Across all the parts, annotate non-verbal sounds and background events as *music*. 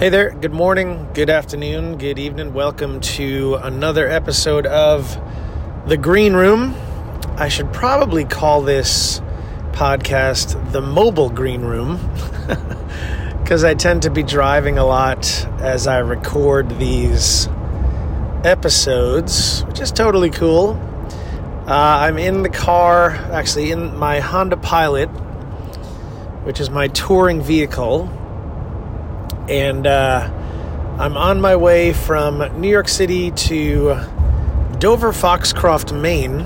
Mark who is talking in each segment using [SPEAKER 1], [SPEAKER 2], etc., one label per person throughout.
[SPEAKER 1] Hey there, good morning, good afternoon, good evening. Welcome to another episode of The Green Room. I should probably call this podcast The Mobile Green Room *laughs* because I tend to be driving a lot as I record these episodes, which is totally cool. Uh, I'm in the car, actually, in my Honda Pilot, which is my touring vehicle and uh, I'm on my way from New York City to Dover Foxcroft, Maine.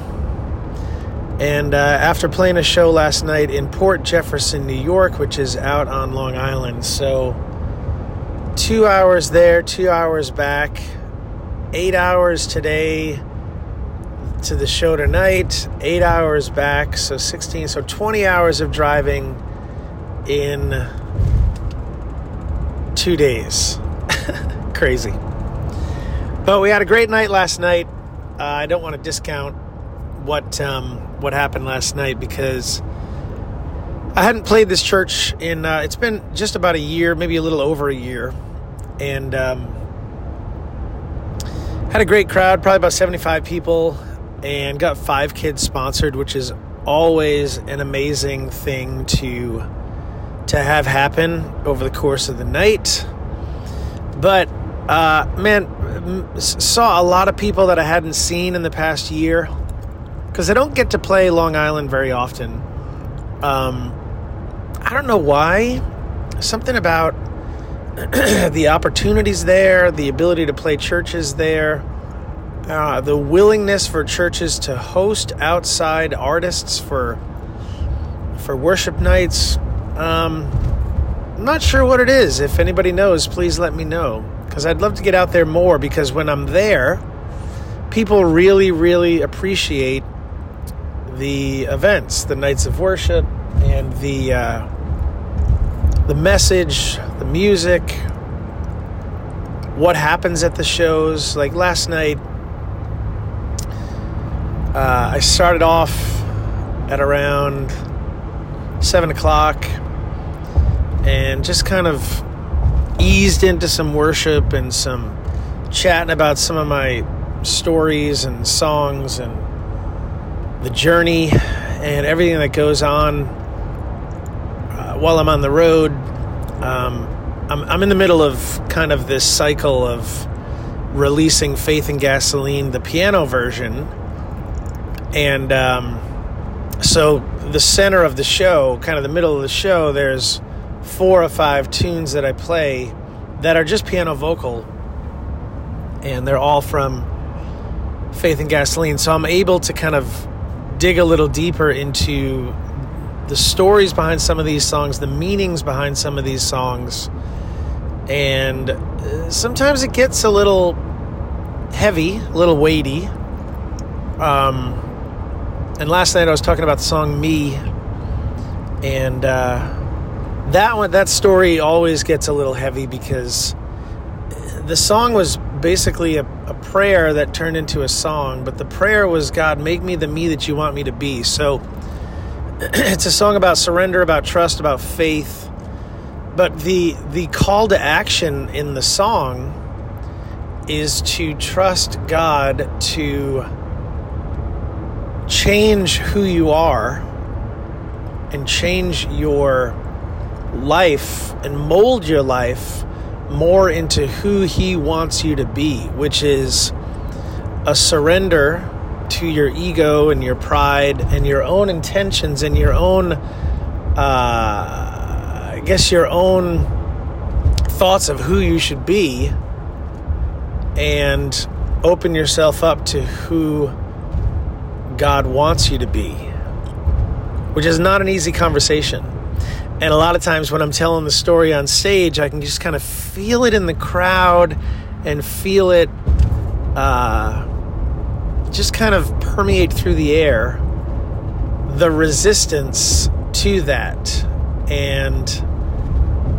[SPEAKER 1] And uh, after playing a show last night in Port Jefferson, New York, which is out on Long Island, so two hours there, two hours back, eight hours today to the show tonight, eight hours back, so 16, so 20 hours of driving in two days. *laughs* Crazy. But we had a great night last night. Uh, I don't want to discount what um, what happened last night because I hadn't played this church in. Uh, it's been just about a year, maybe a little over a year, and um, had a great crowd, probably about seventy five people, and got five kids sponsored, which is always an amazing thing to to have happen over the course of the night. But uh, man, saw a lot of people that I hadn't seen in the past year because I don't get to play Long Island very often. Um, I don't know why. Something about *clears throat* the opportunities there, the ability to play churches there, uh, the willingness for churches to host outside artists for for worship nights um, I'm not sure what it is. If anybody knows, please let me know. Because I'd love to get out there more because when I'm there, people really, really appreciate the events, the nights of worship, and the uh, the message, the music, what happens at the shows. Like last night, uh, I started off at around seven o'clock and just kind of eased into some worship and some chatting about some of my stories and songs and the journey and everything that goes on uh, while I'm on the road. Um, I'm, I'm in the middle of kind of this cycle of releasing Faith and Gasoline, the piano version. And um, so the center of the show, kind of the middle of the show, there's four or five tunes that I play that are just piano vocal, and they're all from Faith and Gasoline. So I'm able to kind of dig a little deeper into the stories behind some of these songs, the meanings behind some of these songs, and uh, sometimes it gets a little heavy, a little weighty. Um, and last night I was talking about the song "Me," and uh, that one that story always gets a little heavy because the song was basically a, a, prayer that turned into a song but the prayer was god make me the me that you want me to be. So *clears throat* it's a song about surrender about trust about faith. But the the call to action in the song is to trust god to change who you are and change your life and mold your life more into who He wants you to be, which is a surrender to your ego and your pride and your own intentions and your own, uh, I guess, your own thoughts of who you should be and open yourself up to who God wants you to be, which is not an easy conversation. And a lot of times when I'm telling the story on stage, I can just kind of feel it in the crowd and feel it uh, just kind of permeate through the air the resistance to that. And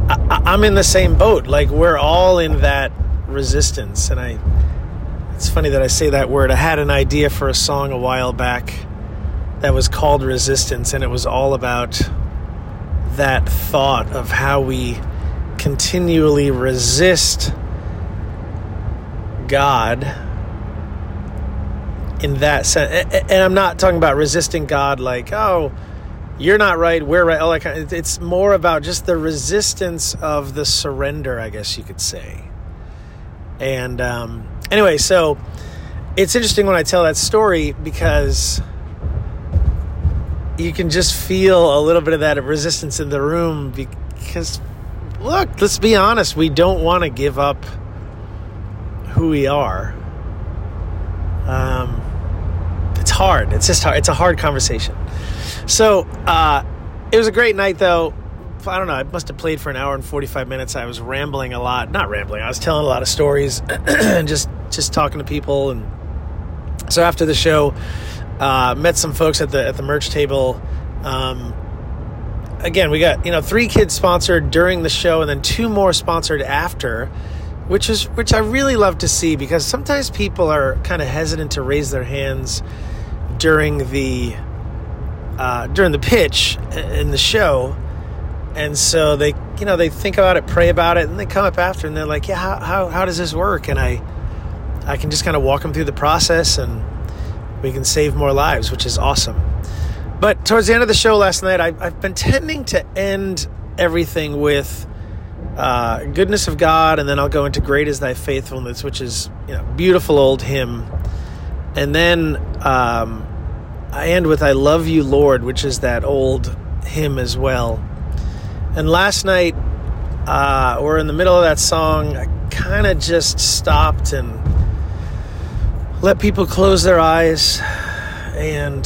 [SPEAKER 1] I, am in the same boat. Like, we're all in that resistance. And I, it's funny that I say that word. I had an idea for a song a while back that was called Resistance, and it was all about that thought of how we continually resist God in that sense. And I'm not talking about resisting God like, oh, you're not right, we're right. All that kind of, it's more about just the resistance of the surrender, I guess you could say. And um, anyway, so it's interesting when I tell that story because you can just feel a little bit of that resistance in the room because look let's be honest we don't want to give up who we are. Um, it's hard. It's just hard it's a hard conversation. So uh, it was a great night though. I don't know i must have played for an hour and 45 minutes. I was rambling a lot. Not rambling i was telling a lot of stories *clears throat* and just just talking to people. And so after the show uh, met some folks at the at the merch table. Um, again, we got you know three kids sponsored during the show, and then two more sponsored after, which is which I really love to see because sometimes people are kind of hesitant to raise their hands during the uh, during the pitch in the show, and so they you know they think about it, pray about it, and they come up after, and they're like, yeah, how how, how does this work? And I I can just kind of walk them through the process and we can save more lives, which is awesome. But towards the end of the show last night, I, have been tending to end everything with uh, goodness of God, and then I'll go into great is thy faithfulness, which is you know beautiful old hymn, and then um, I end with I love you, Lord, which is that old hymn as well. And last night, uh, we're in the middle of that song. I kind of just stopped and let people close their eyes and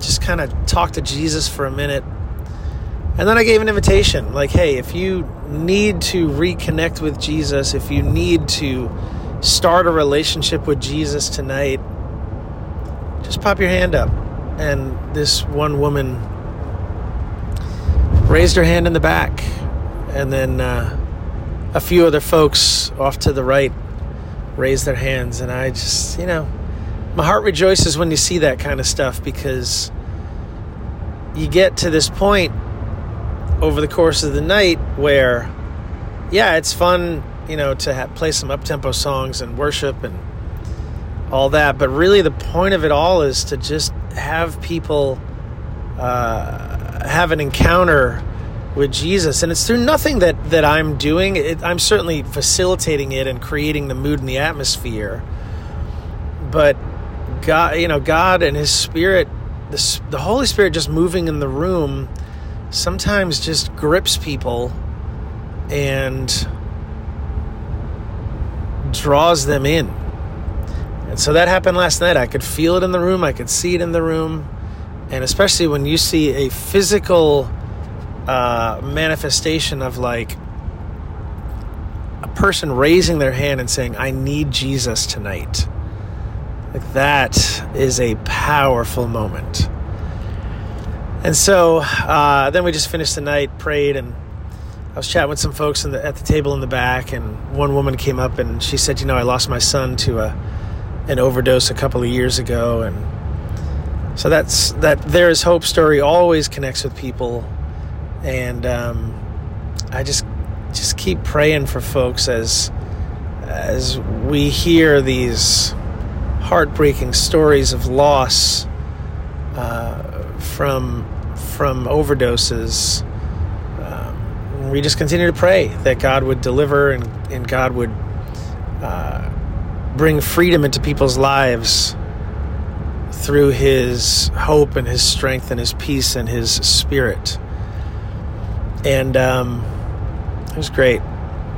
[SPEAKER 1] just kind of talk to Jesus for a minute. And then I gave an invitation like, hey, if you need to reconnect with Jesus, if you need to start a relationship with Jesus tonight, just pop your hand up. And this one woman raised her hand in the back. And then uh, a few other folks off to the right raise their hands. And I just, you know, my heart rejoices when you see that kind of stuff because you get to this point over the course of the night where, yeah, it's fun, you know, to have, play some up tempo songs and worship and all that. But really, the point of it all is to just have people uh, have an encounter with Jesus, and it's through nothing that that I'm doing. It, I'm certainly facilitating it and creating the mood and the atmosphere. But God, you know, God and His Spirit, the the Holy Spirit, just moving in the room, sometimes just grips people and draws them in. And so that happened last night. I could feel it in the room. I could see it in the room. And especially when you see a physical uh, manifestation of like a person raising their hand and saying, I need Jesus tonight. Like that is a powerful moment. And so uh, then we just finished the night, prayed, and I was chatting with some folks the, at the table in the back, and one woman came up and she said, "You know, I lost my son to a an overdose a couple of years ago, and so that's that. There is hope story always connects with people and um, I just just keep praying for folks as as we hear these heartbreaking stories of loss uh, from from overdoses. Um, we just continue to pray that God would deliver and, and God would uh, bring freedom into people's lives through His hope and His strength and His peace and His Spirit and um, it was great.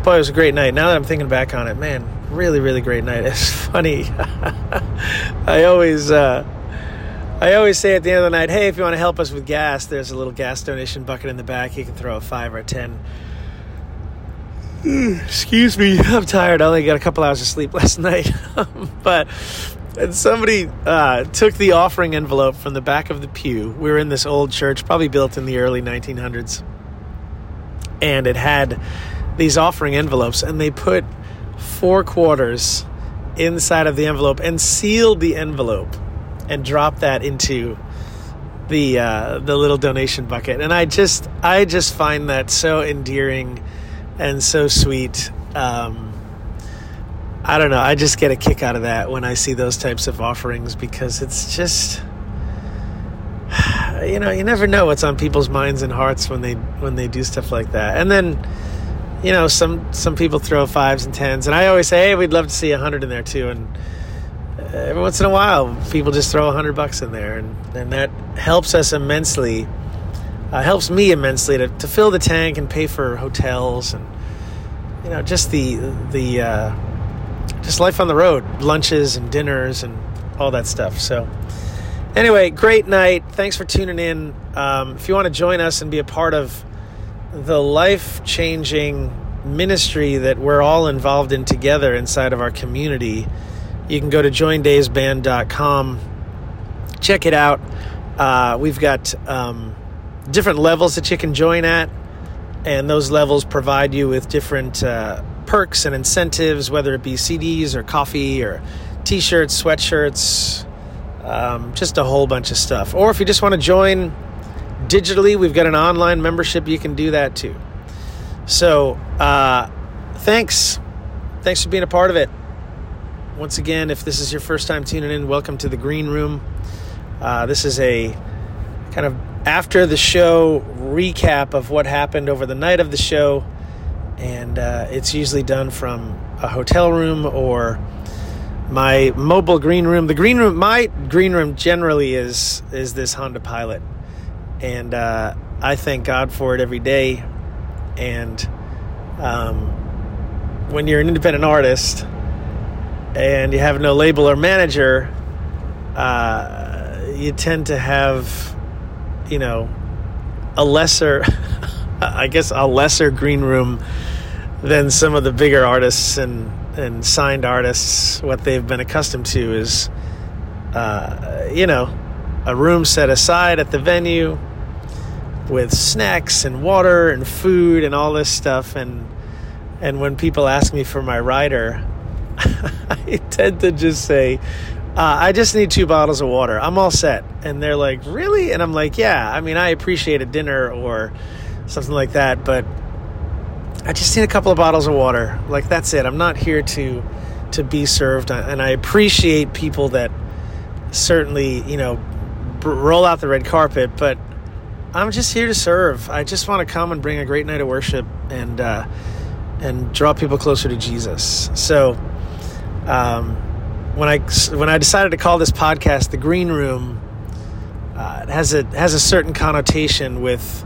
[SPEAKER 1] Boy, it was a great night. Now that I'm thinking back on it, man, really, really great night. *laughs* It's funny. *laughs* I always, uh, I always say at the end of the night, hey, if you want to help us with gas, there's a little gas donation bucket in the back. You can throw a five or a ten. Excuse me, *laughs* I'm tired. I only got a couple hours of sleep last night, but and somebody uh, took the offering envelope from the back of the pew. We were in this old church, probably built in the early 1900s and it had these offering envelopes, and they put four quarters inside of the envelope and sealed the envelope and dropped that into the uh, the little donation bucket. And I just I just find that so endearing and so sweet. Um, I don't know. I just get a kick out of that when I see those types of offerings because it's just you know, you never know what's on people's minds and hearts when they when they do stuff like that. And then you know, some some people throw fives and tens, and I always say, "Hey, we'd love to see a hundred in there too." And every once in a while, people just throw a hundred bucks in there, and, and that helps us immensely. Uh, helps me immensely to, to fill the tank and pay for hotels and you know just the the uh, just life on the road, lunches and dinners and all that stuff. So anyway, great night. Thanks for tuning in. Um, if you want to join us and be a part of the life changing ministry that we're all involved in together inside of our community, you can go to joindavesband.com. Check it out. Uh, we've got um, different levels that you can join at, and those levels provide you with different uh, perks and incentives, whether it be CDs or coffee or t shirts, sweatshirts, um, just a whole bunch of stuff. Or if you just want to join digitally, we've got an online membership. You can do that too. So, uh, thanks. Thanks for being a part of it. Once again, if this is your first time tuning in, welcome to the Green Room. Uh, this is a kind of after the show recap of what happened over the night of the show, and uh, it's usually done from a hotel room or my mobile green room. The green room, my green room generally is is this Honda Pilot, and uh, I thank God for it every day. And um, when you're an independent artist and you have no label or manager, uh, you tend to have, you know, a lesser, *laughs* I guess, a lesser green room than some of the bigger artists and and signed artists, what they've been accustomed to is, uh, you know, a room set aside at the venue with snacks and water and food and all this stuff. And and when people ask me for my rider, *laughs* I tend to just say, uh, I just need two bottles of water. I'm all set. And they're like, really? And I'm like, yeah. I mean, I appreciate a dinner or something like that, but I just need a couple of bottles of water. Like that's it. I'm not here to to be served, and I appreciate people that certainly you know roll out the red carpet, but I'm just here to serve. I just want to come and bring a great night of worship and uh, and draw people closer to Jesus. So um, when I when I decided to call this podcast the Green Room, uh, it has a has a certain connotation with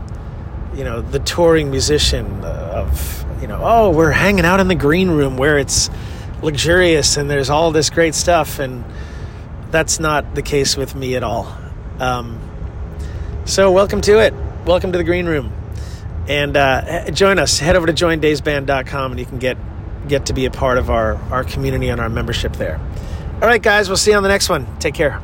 [SPEAKER 1] you know the touring musician of you know oh we're hanging out in the green room where it's luxurious and there's all this great stuff and that's not the case with me at all. Um, so welcome to it. Welcome to the green room. And uh, join us. Head over to joindavesband.com and you can get get to be a part of our our community and our membership there. All right guys. We'll see you on the next one. Take care